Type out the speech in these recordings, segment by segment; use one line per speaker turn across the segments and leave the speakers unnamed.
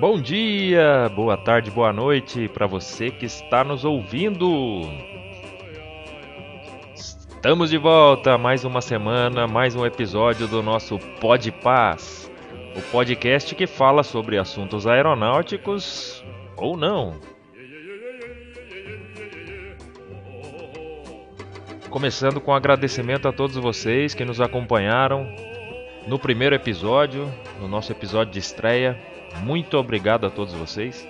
Bom dia, boa tarde, boa noite para você que está nos ouvindo. Estamos de volta, mais uma semana, mais um episódio do nosso Pod Paz, o podcast que fala sobre assuntos aeronáuticos ou não. Começando com agradecimento a todos vocês que nos acompanharam no primeiro episódio, no nosso episódio de estreia. Muito obrigado a todos vocês.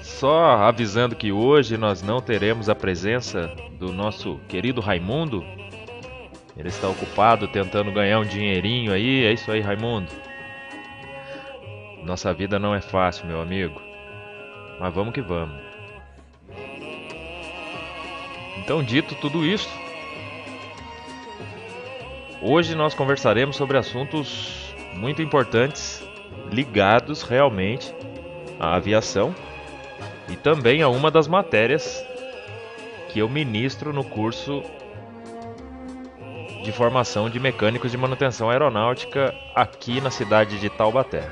Só avisando que hoje nós não teremos a presença do nosso querido Raimundo. Ele está ocupado tentando ganhar um dinheirinho aí. É isso aí, Raimundo. Nossa vida não é fácil, meu amigo. Mas vamos que vamos. Então, dito tudo isso, hoje nós conversaremos sobre assuntos muito importantes ligados realmente à aviação e também a uma das matérias que eu ministro no curso de formação de mecânicos de manutenção aeronáutica aqui na cidade de Taubaté.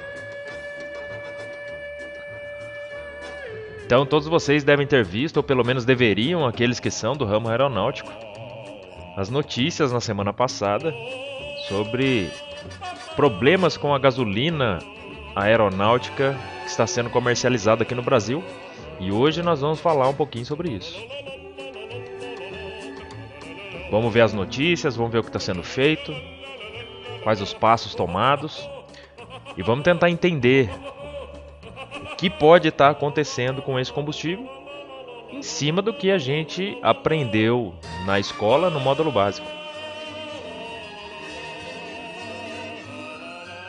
Então todos vocês devem ter visto, ou pelo menos deveriam, aqueles que são do ramo aeronáutico, as notícias na semana passada sobre problemas com a gasolina aeronáutica que está sendo comercializada aqui no Brasil. E hoje nós vamos falar um pouquinho sobre isso. Vamos ver as notícias, vamos ver o que está sendo feito, quais os passos tomados e vamos tentar entender que pode estar tá acontecendo com esse combustível em cima do que a gente aprendeu na escola no módulo básico.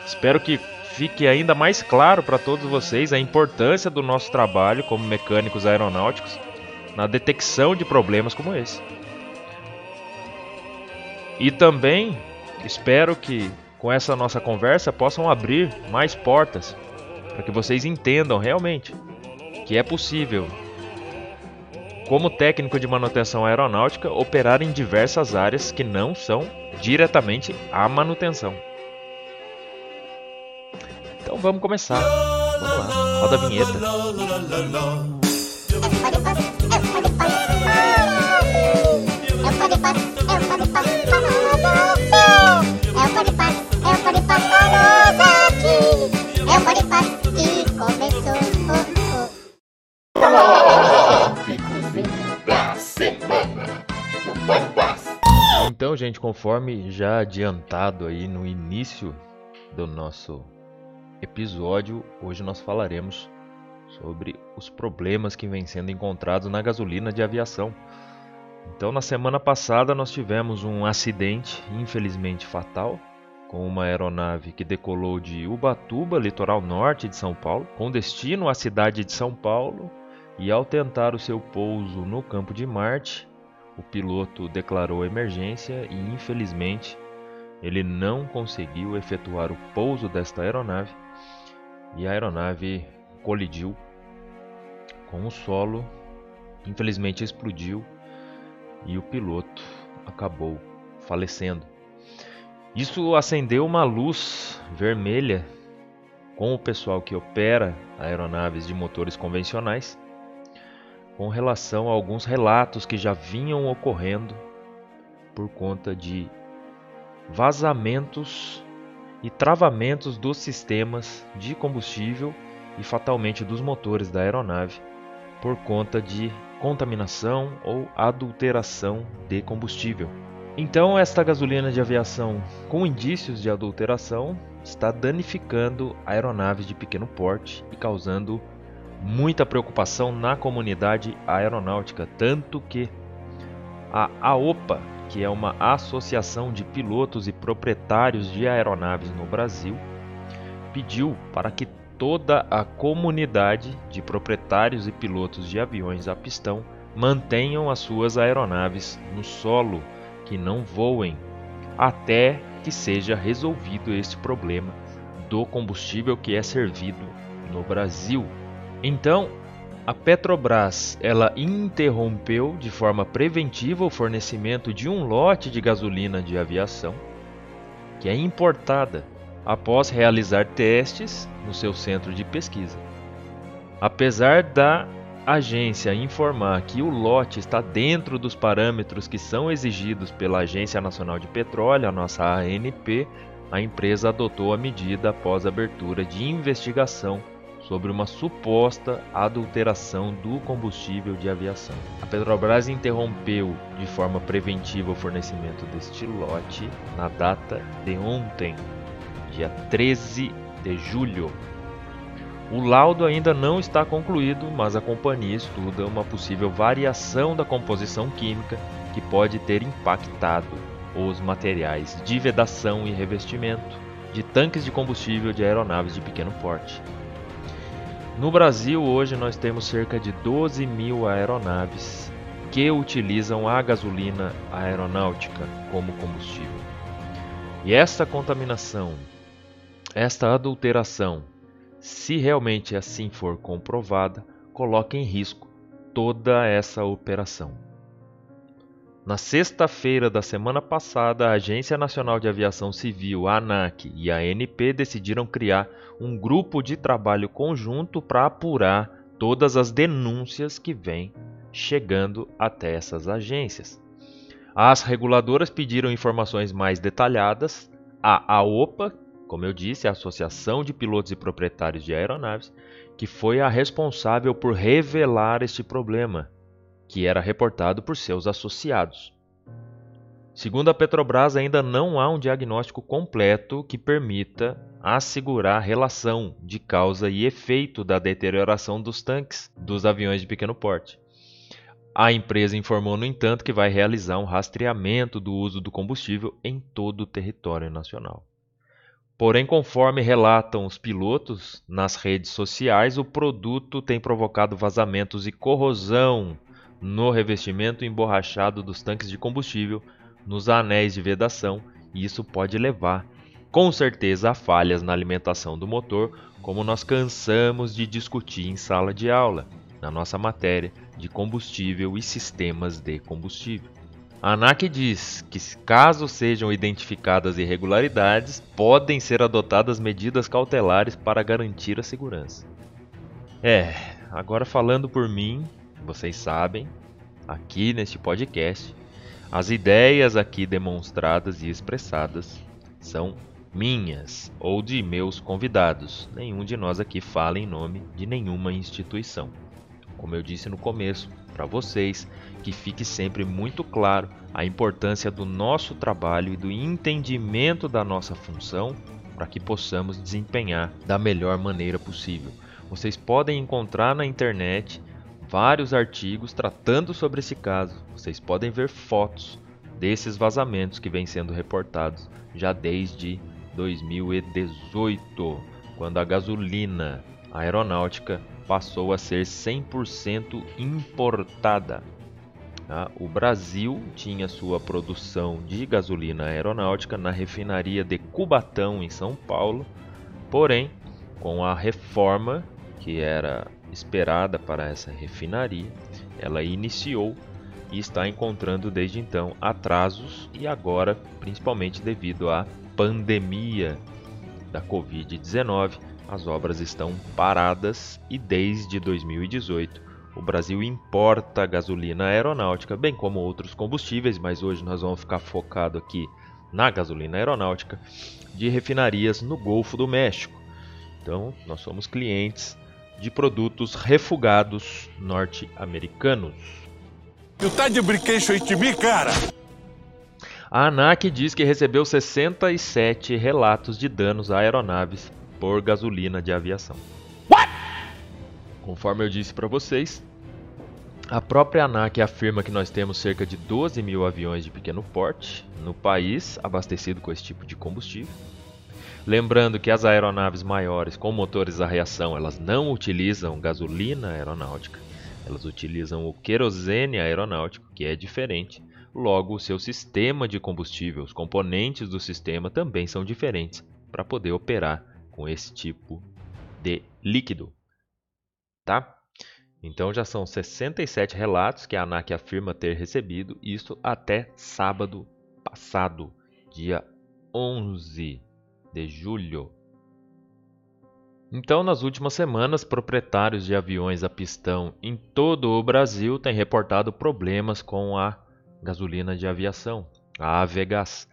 Espero que fique ainda mais claro para todos vocês a importância do nosso trabalho como mecânicos aeronáuticos na detecção de problemas como esse. E também espero que com essa nossa conversa possam abrir mais portas para que vocês entendam realmente que é possível, como técnico de manutenção aeronáutica, operar em diversas áreas que não são diretamente a manutenção. Então vamos começar. Vamos lá, roda a vinheta. Então, gente, conforme já adiantado aí no início do nosso episódio, hoje nós falaremos sobre os problemas que vêm sendo encontrados na gasolina de aviação. Então, na semana passada nós tivemos um acidente, infelizmente fatal, com uma aeronave que decolou de Ubatuba, litoral norte de São Paulo, com destino à cidade de São Paulo, e ao tentar o seu pouso no campo de Marte, o piloto declarou emergência e infelizmente ele não conseguiu efetuar o pouso desta aeronave e a aeronave colidiu com o solo, infelizmente explodiu e o piloto acabou falecendo. Isso acendeu uma luz vermelha com o pessoal que opera aeronaves de motores convencionais com relação a alguns relatos que já vinham ocorrendo por conta de vazamentos e travamentos dos sistemas de combustível e fatalmente dos motores da aeronave por conta de contaminação ou adulteração de combustível. Então, esta gasolina de aviação com indícios de adulteração está danificando aeronaves de pequeno porte e causando muita preocupação na comunidade aeronáutica, tanto que a AOPA, que é uma associação de pilotos e proprietários de aeronaves no Brasil, pediu para que toda a comunidade de proprietários e pilotos de aviões a pistão mantenham as suas aeronaves no solo, que não voem, até que seja resolvido este problema do combustível que é servido no Brasil. Então, a Petrobras ela interrompeu de forma preventiva o fornecimento de um lote de gasolina de aviação que é importada após realizar testes no seu centro de pesquisa. Apesar da agência informar que o lote está dentro dos parâmetros que são exigidos pela Agência Nacional de Petróleo, a nossa ANP, a empresa adotou a medida após a abertura de investigação sobre uma suposta adulteração do combustível de aviação. A Petrobras interrompeu de forma preventiva o fornecimento deste lote na data de ontem, dia 13 de julho. O laudo ainda não está concluído, mas a companhia estuda uma possível variação da composição química que pode ter impactado os materiais de vedação e revestimento de tanques de combustível de aeronaves de pequeno porte. No Brasil, hoje, nós temos cerca de 12 mil aeronaves que utilizam a gasolina aeronáutica como combustível. E esta contaminação, esta adulteração, se realmente assim for comprovada, coloca em risco toda essa operação. Na sexta-feira da semana passada, a Agência Nacional de Aviação Civil, a ANAC e a ANP decidiram criar um grupo de trabalho conjunto para apurar todas as denúncias que vêm chegando até essas agências. As reguladoras pediram informações mais detalhadas. A AOPA, como eu disse, a Associação de Pilotos e Proprietários de Aeronaves, que foi a responsável por revelar este problema que era reportado por seus associados. Segundo a Petrobras, ainda não há um diagnóstico completo que permita assegurar a relação de causa e efeito da deterioração dos tanques dos aviões de pequeno porte. A empresa informou, no entanto, que vai realizar um rastreamento do uso do combustível em todo o território nacional. Porém, conforme relatam os pilotos nas redes sociais, o produto tem provocado vazamentos e corrosão no revestimento emborrachado dos tanques de combustível, nos anéis de vedação, e isso pode levar, com certeza, a falhas na alimentação do motor, como nós cansamos de discutir em sala de aula, na nossa matéria de combustível e sistemas de combustível. A ANAC diz que, caso sejam identificadas irregularidades, podem ser adotadas medidas cautelares para garantir a segurança. É, agora falando por mim, vocês sabem, aqui neste podcast, as ideias aqui demonstradas e expressadas são minhas ou de meus convidados. Nenhum de nós aqui fala em nome de nenhuma instituição. Como eu disse no começo, para vocês, que fique sempre muito claro a importância do nosso trabalho e do entendimento da nossa função para que possamos desempenhar da melhor maneira possível. Vocês podem encontrar na internet vários artigos tratando sobre esse caso. Vocês podem ver fotos desses vazamentos que vêm sendo reportados já desde 2018, quando a gasolina aeronáutica passou a ser 100% importada. Tá? O Brasil tinha sua produção de gasolina aeronáutica na refinaria de Cubatão, em São Paulo, porém, com a reforma que era esperada para essa refinaria, ela iniciou e está encontrando desde então atrasos e agora, principalmente devido à pandemia da Covid-19, as obras estão paradas e desde 2018 o Brasil importa gasolina aeronáutica, bem como outros combustíveis, mas hoje nós vamos ficar focado aqui na gasolina aeronáutica de refinarias no Golfo do México. Então, nós somos clientes de produtos refugados norte-americanos.
Tu tá de brinquedo aí de mim, cara?
A ANAC diz que recebeu 67 relatos de danos a aeronaves por gasolina de aviação. What? Conforme eu disse para vocês, a própria ANAC afirma que nós temos cerca de 12 mil aviões de pequeno porte no país abastecido com esse tipo de combustível. Lembrando que as aeronaves maiores com motores a reação, elas não utilizam gasolina aeronáutica, elas utilizam o querosene aeronáutico, que é diferente. Logo, o seu sistema de combustível, os componentes do sistema também são diferentes para poder operar com esse tipo de líquido. Tá? Então já são 67 relatos que a ANAC afirma ter recebido, isso até sábado passado, dia 11 de julho. Então, nas últimas semanas, proprietários de aviões a pistão em todo o Brasil têm reportado problemas com a gasolina de aviação, a Avegás.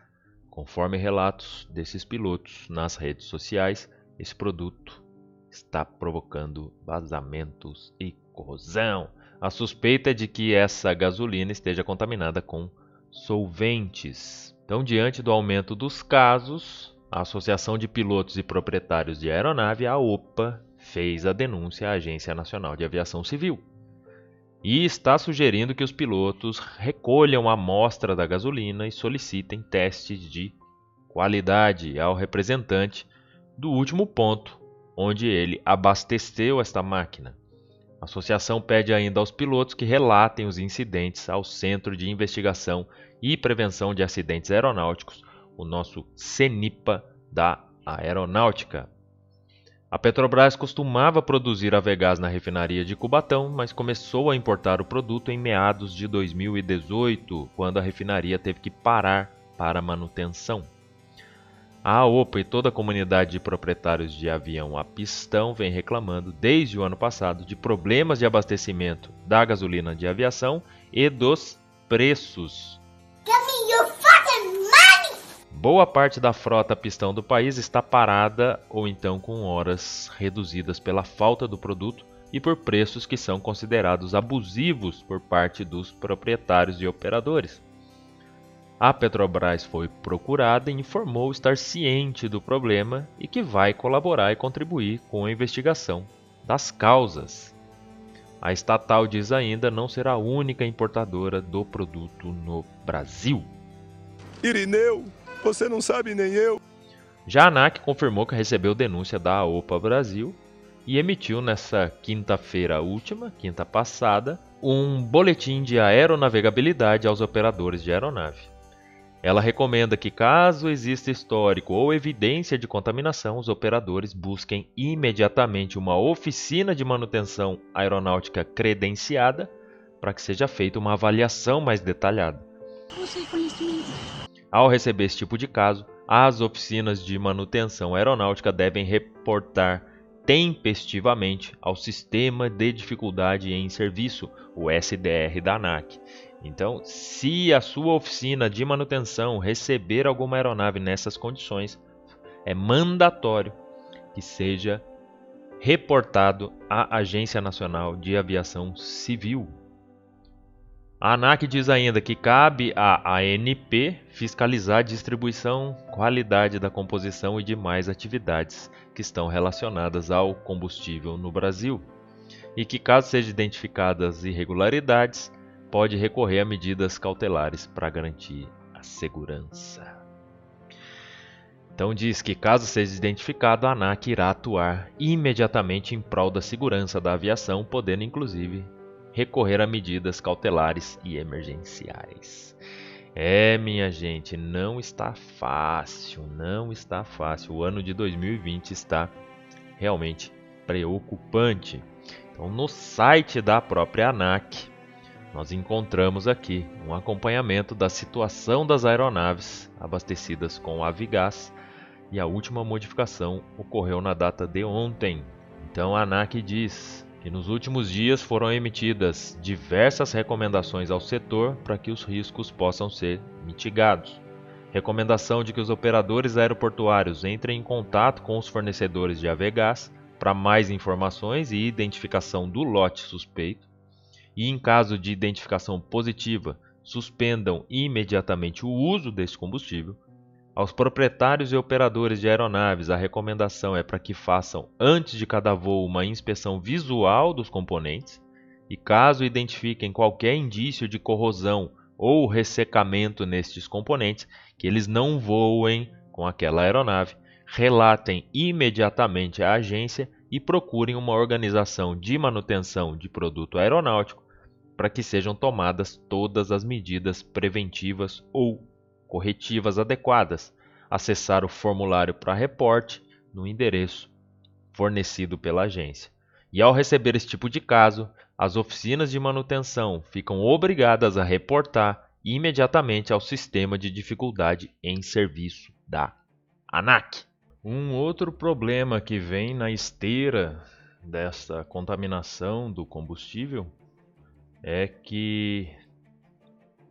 Conforme relatos desses pilotos nas redes sociais, esse produto está provocando vazamentos e corrosão. A suspeita é de que essa gasolina esteja contaminada com solventes. Então, diante do aumento dos casos, a Associação de Pilotos e Proprietários de Aeronave, a OPA, fez a denúncia à Agência Nacional de Aviação Civil e está sugerindo que os pilotos recolham a amostra da gasolina e solicitem testes de qualidade ao representante do último ponto onde ele abasteceu esta máquina. A associação pede ainda aos pilotos que relatem os incidentes ao Centro de Investigação e Prevenção de Acidentes Aeronáuticos o nosso CENIPA da aeronáutica. A Petrobras costumava produzir Avegás na refinaria de Cubatão, mas começou a importar o produto em meados de 2018, quando a refinaria teve que parar para manutenção. A OPA e toda a comunidade de proprietários de avião a pistão vem reclamando desde o ano passado de problemas de abastecimento da gasolina de aviação e dos preços. Boa parte da frota pistão do país está parada ou então com horas reduzidas pela falta do produto e por preços que são considerados abusivos por parte dos proprietários e operadores. A Petrobras foi procurada e informou estar ciente do problema e que vai colaborar e contribuir com a investigação das causas. A estatal diz ainda não será a única importadora do produto no Brasil.
Irineu, você não sabe nem eu.
Já a ANAC confirmou que recebeu denúncia da OPA Brasil e emitiu nessa quinta-feira última, quinta passada, um boletim de aeronavegabilidade aos operadores de aeronave. Ela recomenda que, caso exista histórico ou evidência de contaminação, os operadores busquem imediatamente uma oficina de manutenção aeronáutica credenciada para que seja feita uma avaliação mais detalhada. Ao receber esse tipo de caso, as oficinas de manutenção aeronáutica devem reportar tempestivamente ao Sistema de Dificuldade em Serviço, o SDR da ANAC. Então, se a sua oficina de manutenção receber alguma aeronave nessas condições, é mandatório que seja reportado à Agência Nacional de Aviação Civil, a ANAC diz ainda que cabe à ANP fiscalizar a distribuição, qualidade da composição e demais atividades que estão relacionadas ao combustível no Brasil, e que, caso sejam identificadas irregularidades, pode recorrer a medidas cautelares para garantir a segurança. Então diz que caso seja identificado, a ANAC irá atuar imediatamente em prol da segurança da aviação, podendo inclusive recorrer a medidas cautelares e emergenciais. É, minha gente, não está fácil, não está fácil. O ano de 2020 está realmente preocupante. Então, no site da própria ANAC, nós encontramos aqui um acompanhamento da situação das aeronaves abastecidas com Avigás e a última modificação ocorreu na data de ontem. Então, a ANAC diz: que nos últimos dias foram emitidas diversas recomendações ao setor para que os riscos possam ser mitigados. Recomendação de que os operadores aeroportuários entrem em contato com os fornecedores de Avegás para mais informações e identificação do lote suspeito. E em caso de identificação positiva, suspendam imediatamente o uso deste combustível aos proprietários e operadores de aeronaves, a recomendação é para que façam antes de cada voo uma inspeção visual dos componentes e, caso identifiquem qualquer indício de corrosão ou ressecamento nestes componentes, que eles não voem com aquela aeronave, relatem imediatamente à agência e procurem uma organização de manutenção de produto aeronáutico para que sejam tomadas todas as medidas preventivas ou corretivas adequadas, acessar o formulário para reporte no endereço fornecido pela agência. E ao receber esse tipo de caso, as oficinas de manutenção ficam obrigadas a reportar imediatamente ao sistema de dificuldade em serviço da ANAC. Um outro problema que vem na esteira dessa contaminação do combustível é que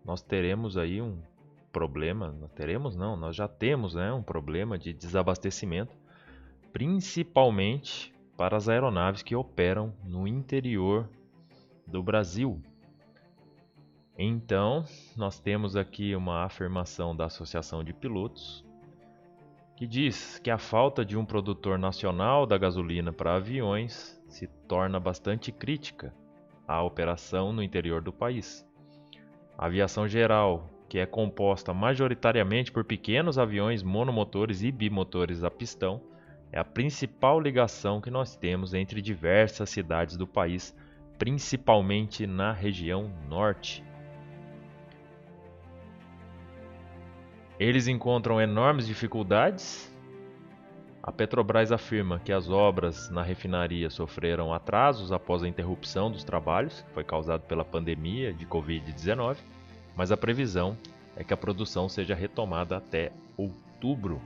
nós teremos aí um problema, não teremos não, nós já temos né, um problema de desabastecimento, principalmente para as aeronaves que operam no interior do Brasil. Então, nós temos aqui uma afirmação da Associação de Pilotos que diz que a falta de um produtor nacional da gasolina para aviões se torna bastante crítica à operação no interior do país. A aviação geral, que é composta majoritariamente por pequenos aviões monomotores e bimotores a pistão, é a principal ligação que nós temos entre diversas cidades do país, principalmente na região norte. Eles encontram enormes dificuldades. A Petrobras afirma que as obras na refinaria sofreram atrasos após a interrupção dos trabalhos, que foi causado pela pandemia de Covid-19, mas a previsão é que a produção seja retomada até outubro.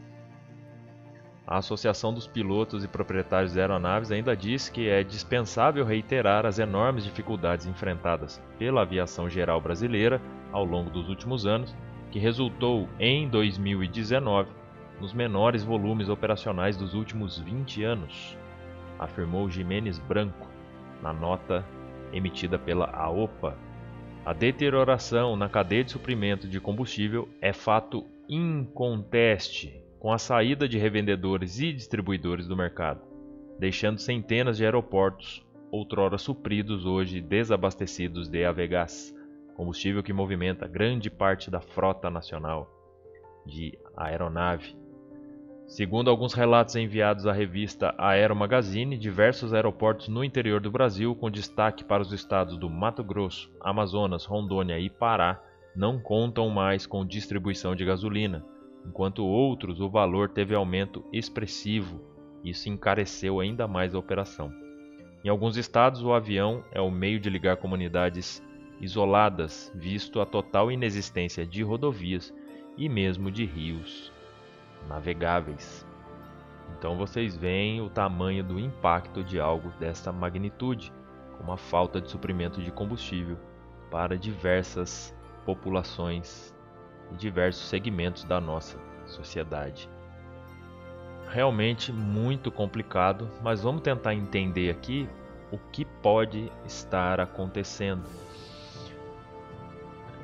A Associação dos Pilotos e Proprietários de Aeronaves ainda diz que é dispensável reiterar as enormes dificuldades enfrentadas pela aviação geral brasileira ao longo dos últimos anos que resultou em 2019 nos menores volumes operacionais dos últimos 20 anos, afirmou Jimenez Branco na nota emitida pela AOPA. A deterioração na cadeia de suprimento de combustível é fato inconteste com a saída de revendedores e distribuidores do mercado, deixando centenas de aeroportos, outrora supridos, hoje desabastecidos de Avegás combustível que movimenta grande parte da frota nacional de aeronave. Segundo alguns relatos enviados à revista Aero Magazine, diversos aeroportos no interior do Brasil, com destaque para os estados do Mato Grosso, Amazonas, Rondônia e Pará, não contam mais com distribuição de gasolina, enquanto outros o valor teve aumento expressivo. Isso encareceu ainda mais a operação. Em alguns estados, o avião é o meio de ligar comunidades isoladas, visto a total inexistência de rodovias e mesmo de rios navegáveis. Então vocês veem o tamanho do impacto de algo desta magnitude, como a falta de suprimento de combustível para diversas populações e diversos segmentos da nossa sociedade. Realmente muito complicado, mas vamos tentar entender aqui o que pode estar acontecendo.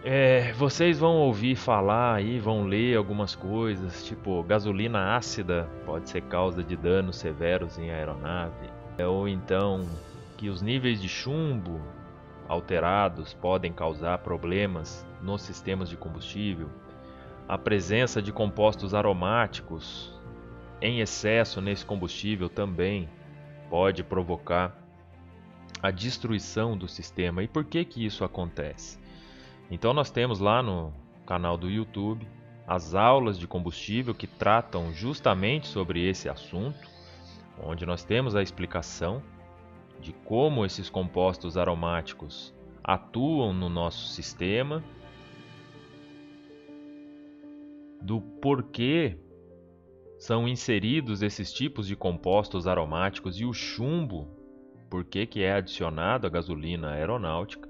É, vocês vão ouvir falar aí, vão ler algumas coisas, tipo gasolina ácida pode ser causa de danos severos em aeronave, é, ou então que os níveis de chumbo alterados podem causar problemas nos sistemas de combustível, a presença de compostos aromáticos em excesso nesse combustível também pode provocar a destruição do sistema. E por que que isso acontece? Então nós temos lá no canal do YouTube as aulas de combustível que tratam justamente sobre esse assunto, onde nós temos a explicação de como esses compostos aromáticos atuam no nosso sistema, do porquê são inseridos esses tipos de compostos aromáticos e o chumbo, por que é adicionado à gasolina aeronáutica.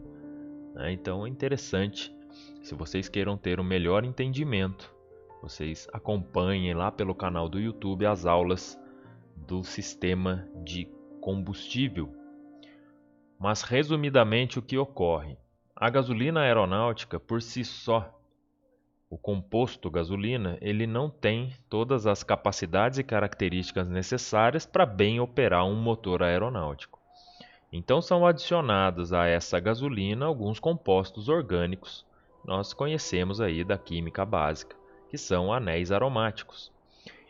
Né? Então é interessante, se vocês queiram ter um melhor entendimento, vocês acompanhem lá pelo canal do YouTube as aulas do sistema de combustível. Mas resumidamente o que ocorre? A gasolina aeronáutica por si só, o composto gasolina, ele não tem todas as capacidades e características necessárias para bem operar um motor aeronáutico. Então são adicionados a essa gasolina alguns compostos orgânicos, nós conhecemos aí da química básica, que são anéis aromáticos.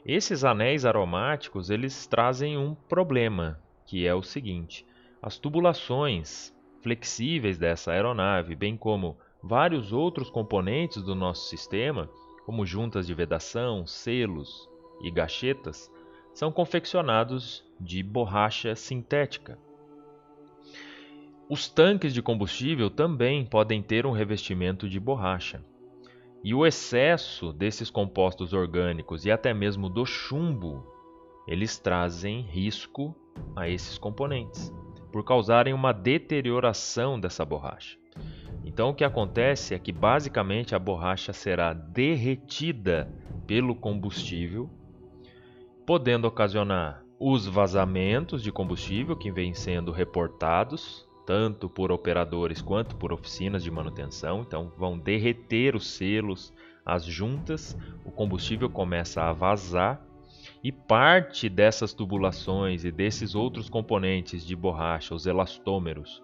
Esses anéis aromáticos, eles trazem um problema, que é o seguinte: as tubulações flexíveis dessa aeronave, bem como vários outros componentes do nosso sistema, como juntas de vedação, selos e gachetas, são confeccionados de borracha sintética. Os tanques de combustível também podem ter um revestimento de borracha. E o excesso desses compostos orgânicos e até mesmo do chumbo, eles trazem risco a esses componentes, por causarem uma deterioração dessa borracha. Então o que acontece é que basicamente a borracha será derretida pelo combustível, podendo ocasionar os vazamentos de combustível que vêm sendo reportados tanto por operadores quanto por oficinas de manutenção. Então vão derreter os selos, as juntas, o combustível começa a vazar e parte dessas tubulações e desses outros componentes de borracha, os elastômeros,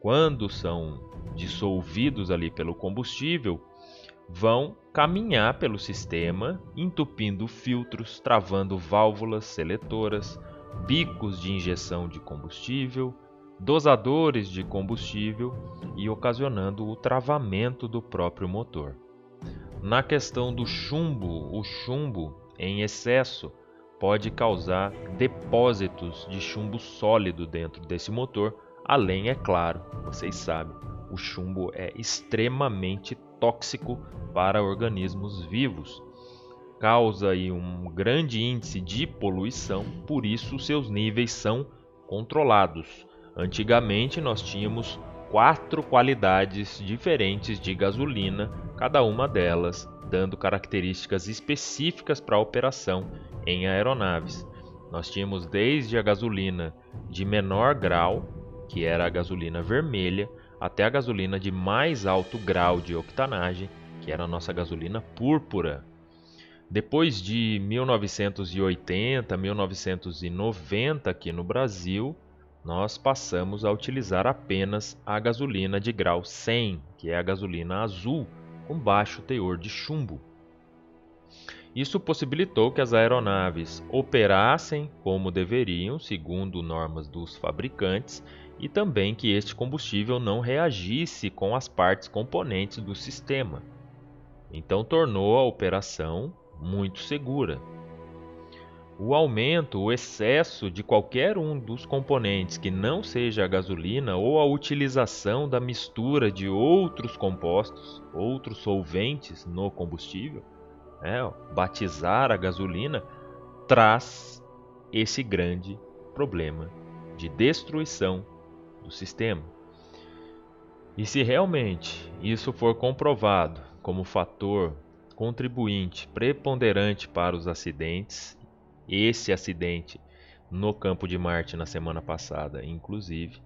quando são dissolvidos ali pelo combustível, vão caminhar pelo sistema, entupindo filtros, travando válvulas seletoras, bicos de injeção de combustível, dosadores de combustível e ocasionando o travamento do próprio motor. Na questão do chumbo, o chumbo em excesso pode causar depósitos de chumbo sólido dentro desse motor, além, é claro, vocês sabem, o chumbo é extremamente tóxico para organismos vivos. Causa aí um grande índice de poluição, por isso seus níveis são controlados. Antigamente nós tínhamos quatro qualidades diferentes de gasolina, cada uma delas dando características específicas para a operação em aeronaves. Nós tínhamos desde a gasolina de menor grau, que era a gasolina vermelha, até a gasolina de mais alto grau de octanagem, que era a nossa gasolina púrpura. Depois de 1980, 1990 aqui no Brasil, nós passamos a utilizar apenas a gasolina de grau 100, que é a gasolina azul, com baixo teor de chumbo. Isso possibilitou que as aeronaves operassem como deveriam, segundo normas dos fabricantes, e também que este combustível não reagisse com as partes componentes do sistema. Então tornou a operação muito segura. O aumento, o excesso de qualquer um dos componentes que não seja a gasolina ou a utilização da mistura de outros compostos, outros solventes no combustível, é, batizar a gasolina, traz esse grande problema de destruição do sistema. E se realmente isso for comprovado como fator contribuinte preponderante para os acidentes esse acidente no campo de Marte na semana passada, inclusive,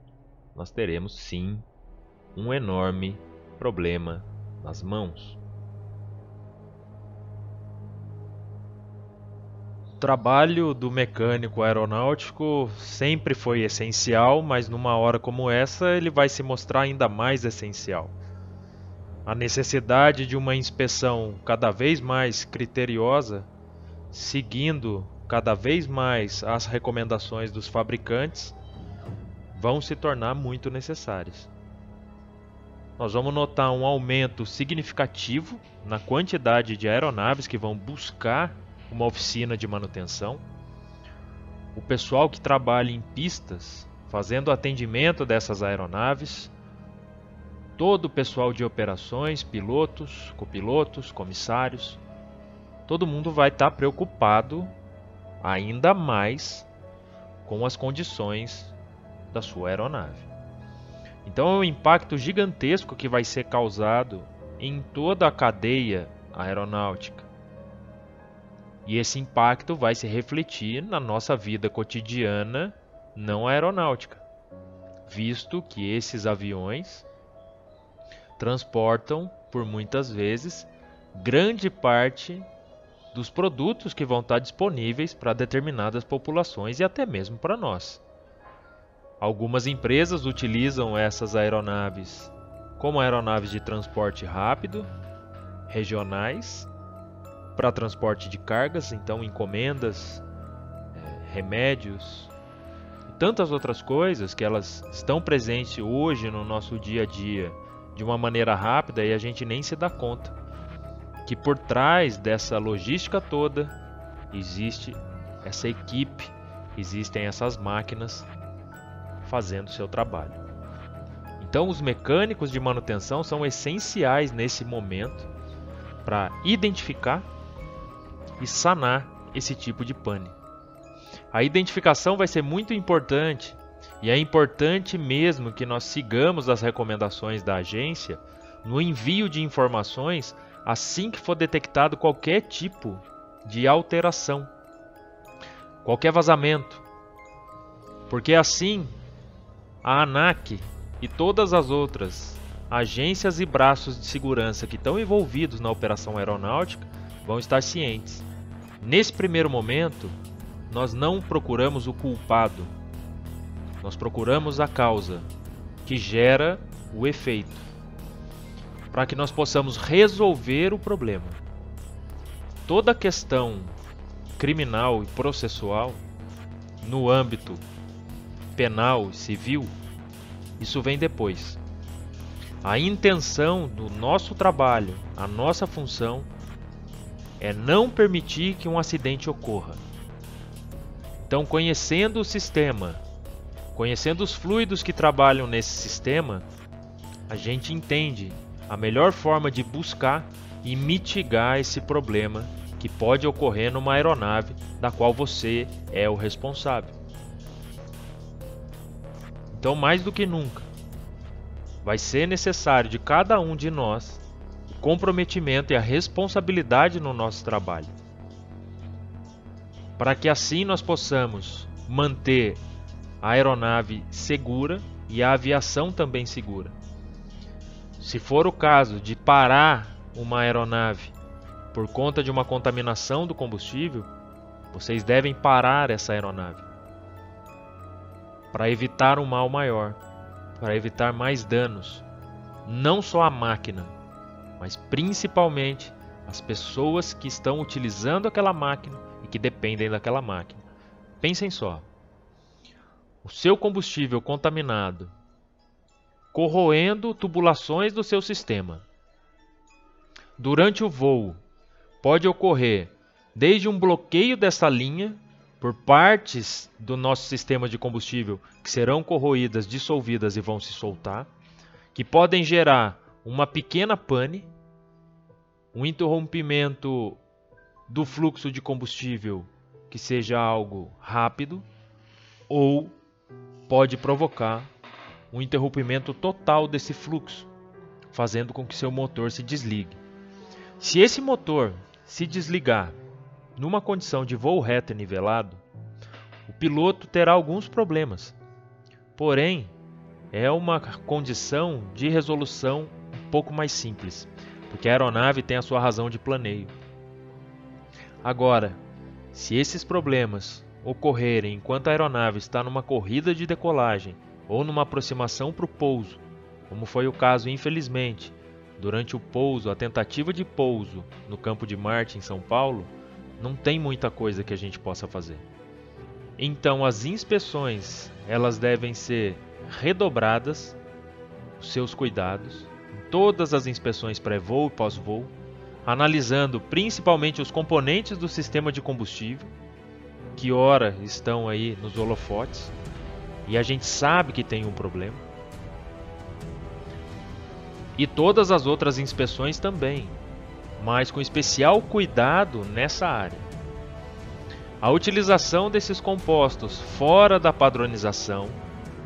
nós teremos sim um enorme problema nas mãos. O trabalho do mecânico aeronáutico sempre foi essencial, mas numa hora como essa ele vai se mostrar ainda mais essencial. A necessidade de uma inspeção cada vez mais criteriosa, seguindo cada vez mais as recomendações dos fabricantes vão se tornar muito necessárias. Nós vamos notar um aumento significativo na quantidade de aeronaves que vão buscar uma oficina de manutenção. O pessoal que trabalha em pistas, fazendo atendimento dessas aeronaves, todo o pessoal de operações, pilotos, copilotos, comissários, todo mundo vai estar preocupado ainda mais com as condições da sua aeronave. Então é um impacto gigantesco que vai ser causado em toda a cadeia aeronáutica. E esse impacto vai se refletir na nossa vida cotidiana não aeronáutica, visto que esses aviões transportam por muitas vezes grande parte dos produtos que vão estar disponíveis para determinadas populações e até mesmo para nós. Algumas empresas utilizam essas aeronaves como aeronaves de transporte rápido, regionais, para transporte de cargas, então encomendas, é, remédios e tantas outras coisas que elas estão presentes hoje no nosso dia a dia de uma maneira rápida e a gente nem se dá conta que por trás dessa logística toda existe essa equipe, existem essas máquinas fazendo seu trabalho. Então, os mecânicos de manutenção são essenciais nesse momento para identificar e sanar esse tipo de pane. A identificação vai ser muito importante e é importante mesmo que nós sigamos as recomendações da agência no envio de informações assim que for detectado qualquer tipo de alteração, qualquer vazamento. Porque assim a ANAC e todas as outras agências e braços de segurança que estão envolvidos na operação aeronáutica vão estar cientes. Nesse primeiro momento, nós não procuramos o culpado, nós procuramos a causa que gera o efeito, para que nós possamos resolver o problema. Toda questão criminal e processual, no âmbito penal e civil, isso vem depois. A intenção do nosso trabalho, a nossa função, é não permitir que um acidente ocorra. Então, conhecendo o sistema, conhecendo os fluidos que trabalham nesse sistema, a gente entende a melhor forma de buscar e mitigar esse problema que pode ocorrer numa aeronave da qual você é o responsável. Então, mais do que nunca, vai ser necessário de cada um de nós o comprometimento e a responsabilidade no nosso trabalho para que assim nós possamos manter a aeronave segura e a aviação também segura. Se for o caso de parar uma aeronave por conta de uma contaminação do combustível, vocês devem parar essa aeronave para evitar um mal maior, para evitar mais danos, não só a máquina, mas principalmente as pessoas que estão utilizando aquela máquina que dependem daquela máquina. Pensem só: o seu combustível contaminado corroendo tubulações do seu sistema. Durante o voo, pode ocorrer desde um bloqueio dessa linha por partes do nosso sistema de combustível que serão corroídas, dissolvidas e vão se soltar, que podem gerar uma pequena pane, um interrompimento do fluxo de combustível que seja algo rápido ou pode provocar um interrompimento total desse fluxo, fazendo com que seu motor se desligue. Se esse motor se desligar numa condição de voo reto e nivelado, o piloto terá alguns problemas. Porém, é uma condição de resolução um pouco mais simples, porque a aeronave tem a sua razão de planeio. Agora, se esses problemas ocorrerem enquanto a aeronave está numa corrida de decolagem ou numa aproximação para o pouso, como foi o caso, infelizmente, durante o pouso, a tentativa de pouso no campo de Marte em São Paulo, não tem muita coisa que a gente possa fazer. Então, as inspeções elas devem ser redobradas, os seus cuidados, em todas as inspeções pré-voo e pós-voo, analisando principalmente os componentes do sistema de combustível, que ora estão aí nos holofotes, e a gente sabe que tem um problema. E todas as outras inspeções também, mas com especial cuidado nessa área. A utilização desses compostos fora da padronização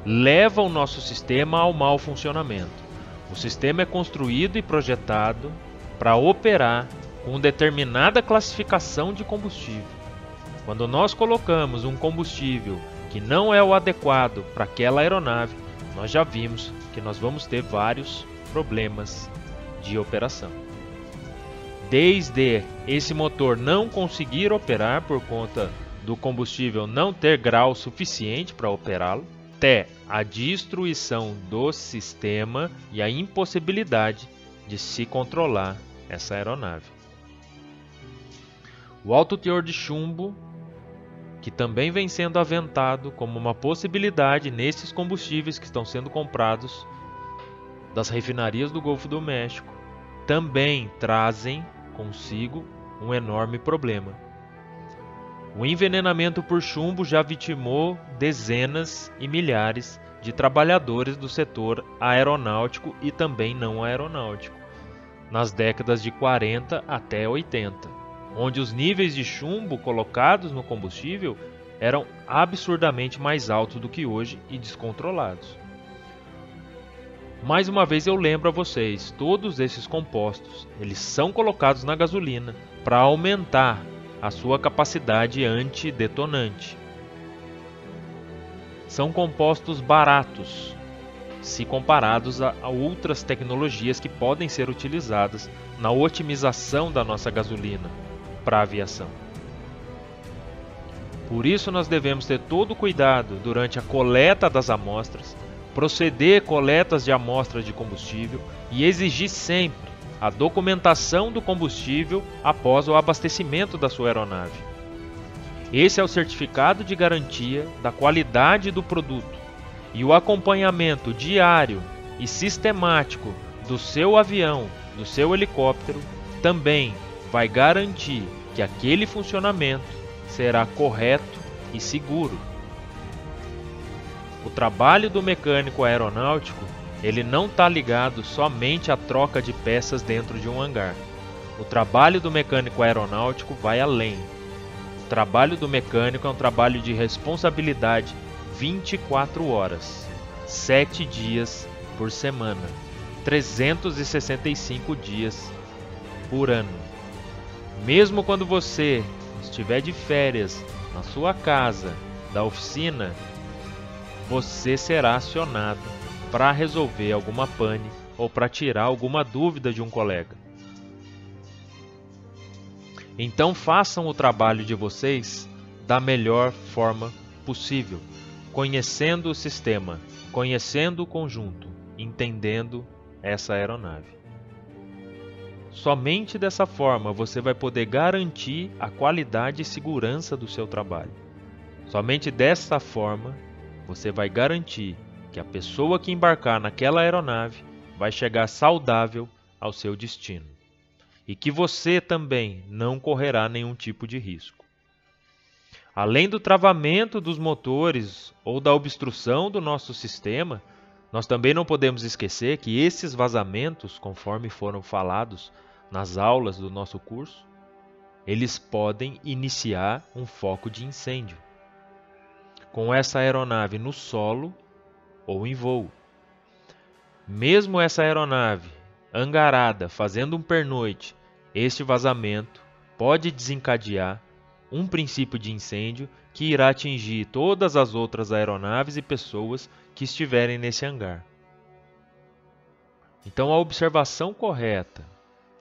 leva o nosso sistema ao mau funcionamento. O sistema é construído e projetado para operar com determinada classificação de combustível. Quando nós colocamos um combustível que não é o adequado para aquela aeronave, nós já vimos que nós vamos ter vários problemas de operação. Desde esse motor não conseguir operar por conta do combustível não ter grau suficiente para operá-lo, até a destruição do sistema e a impossibilidade de se controlar essa aeronave. O alto teor de chumbo, que também vem sendo aventado como uma possibilidade nesses combustíveis que estão sendo comprados das refinarias do Golfo do México, também trazem consigo um enorme problema. O envenenamento por chumbo já vitimou dezenas e milhares de trabalhadores do setor aeronáutico e também não aeronáutico. nas décadas de 40 até 80, onde os níveis de chumbo colocados no combustível eram absurdamente mais altos do que hoje e descontrolados. Mais uma vez eu lembro a vocês, todos esses compostos, eles são colocados na gasolina para aumentar a sua capacidade antidetonante. São compostos baratos, se comparados a, a outras tecnologias que podem ser utilizadas na otimização da nossa gasolina para a aviação. Por isso, nós devemos ter todo cuidado durante a coleta das amostras, proceder coletas de amostras de combustível e exigir sempre a documentação do combustível após o abastecimento da sua aeronave. Esse é o certificado de garantia da qualidade do produto e o acompanhamento diário e sistemático do seu avião, do seu helicóptero, também vai garantir que aquele funcionamento será correto e seguro. O trabalho do mecânico aeronáutico ele não está ligado somente à troca de peças dentro de um hangar. O trabalho do mecânico aeronáutico vai além. O trabalho do mecânico é um trabalho de responsabilidade 24 horas, 7 dias por semana, 365 dias por ano. Mesmo quando você estiver de férias na sua casa, da oficina, você será acionado para resolver alguma pane ou para tirar alguma dúvida de um colega. Então façam o trabalho de vocês da melhor forma possível, conhecendo o sistema, conhecendo o conjunto, entendendo essa aeronave. Somente dessa forma você vai poder garantir a qualidade e segurança do seu trabalho. Somente dessa forma você vai garantir que a pessoa que embarcar naquela aeronave vai chegar saudável ao seu destino e que você também não correrá nenhum tipo de risco. Além do travamento dos motores ou da obstrução do nosso sistema, nós também não podemos esquecer que esses vazamentos, conforme foram falados nas aulas do nosso curso, eles podem iniciar um foco de incêndio. Com essa aeronave no solo ou em voo. Mesmo essa aeronave angarada fazendo um pernoite, este vazamento pode desencadear um princípio de incêndio que irá atingir todas as outras aeronaves e pessoas que estiverem nesse hangar. Então, a observação correta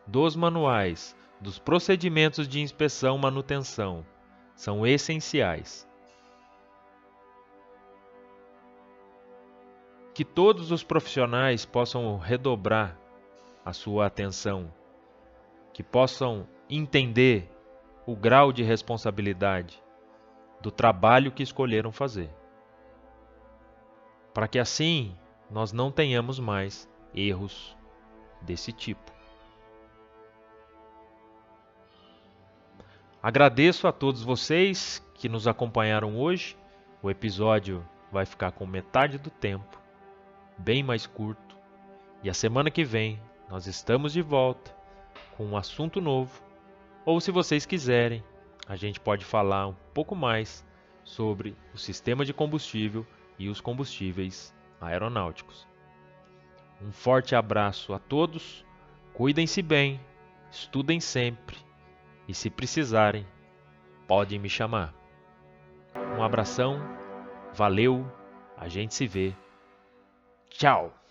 dos manuais dos procedimentos de inspeção manutenção são essenciais. Que todos os profissionais possam redobrar a sua atenção, que possam entender o grau de responsabilidade do trabalho que escolheram fazer. Para que assim nós não tenhamos mais erros desse tipo. Agradeço a todos vocês que nos acompanharam hoje. O episódio vai ficar com metade do tempo, bem mais curto. E a semana que vem nós estamos de volta com um assunto novo. Ou se vocês quiserem, a gente pode falar um pouco mais sobre o sistema de combustível e os combustíveis aeronáuticos. Um forte abraço a todos, cuidem-se bem, estudem sempre e se precisarem, podem me chamar. Um abração, valeu, a gente se vê. Tchau!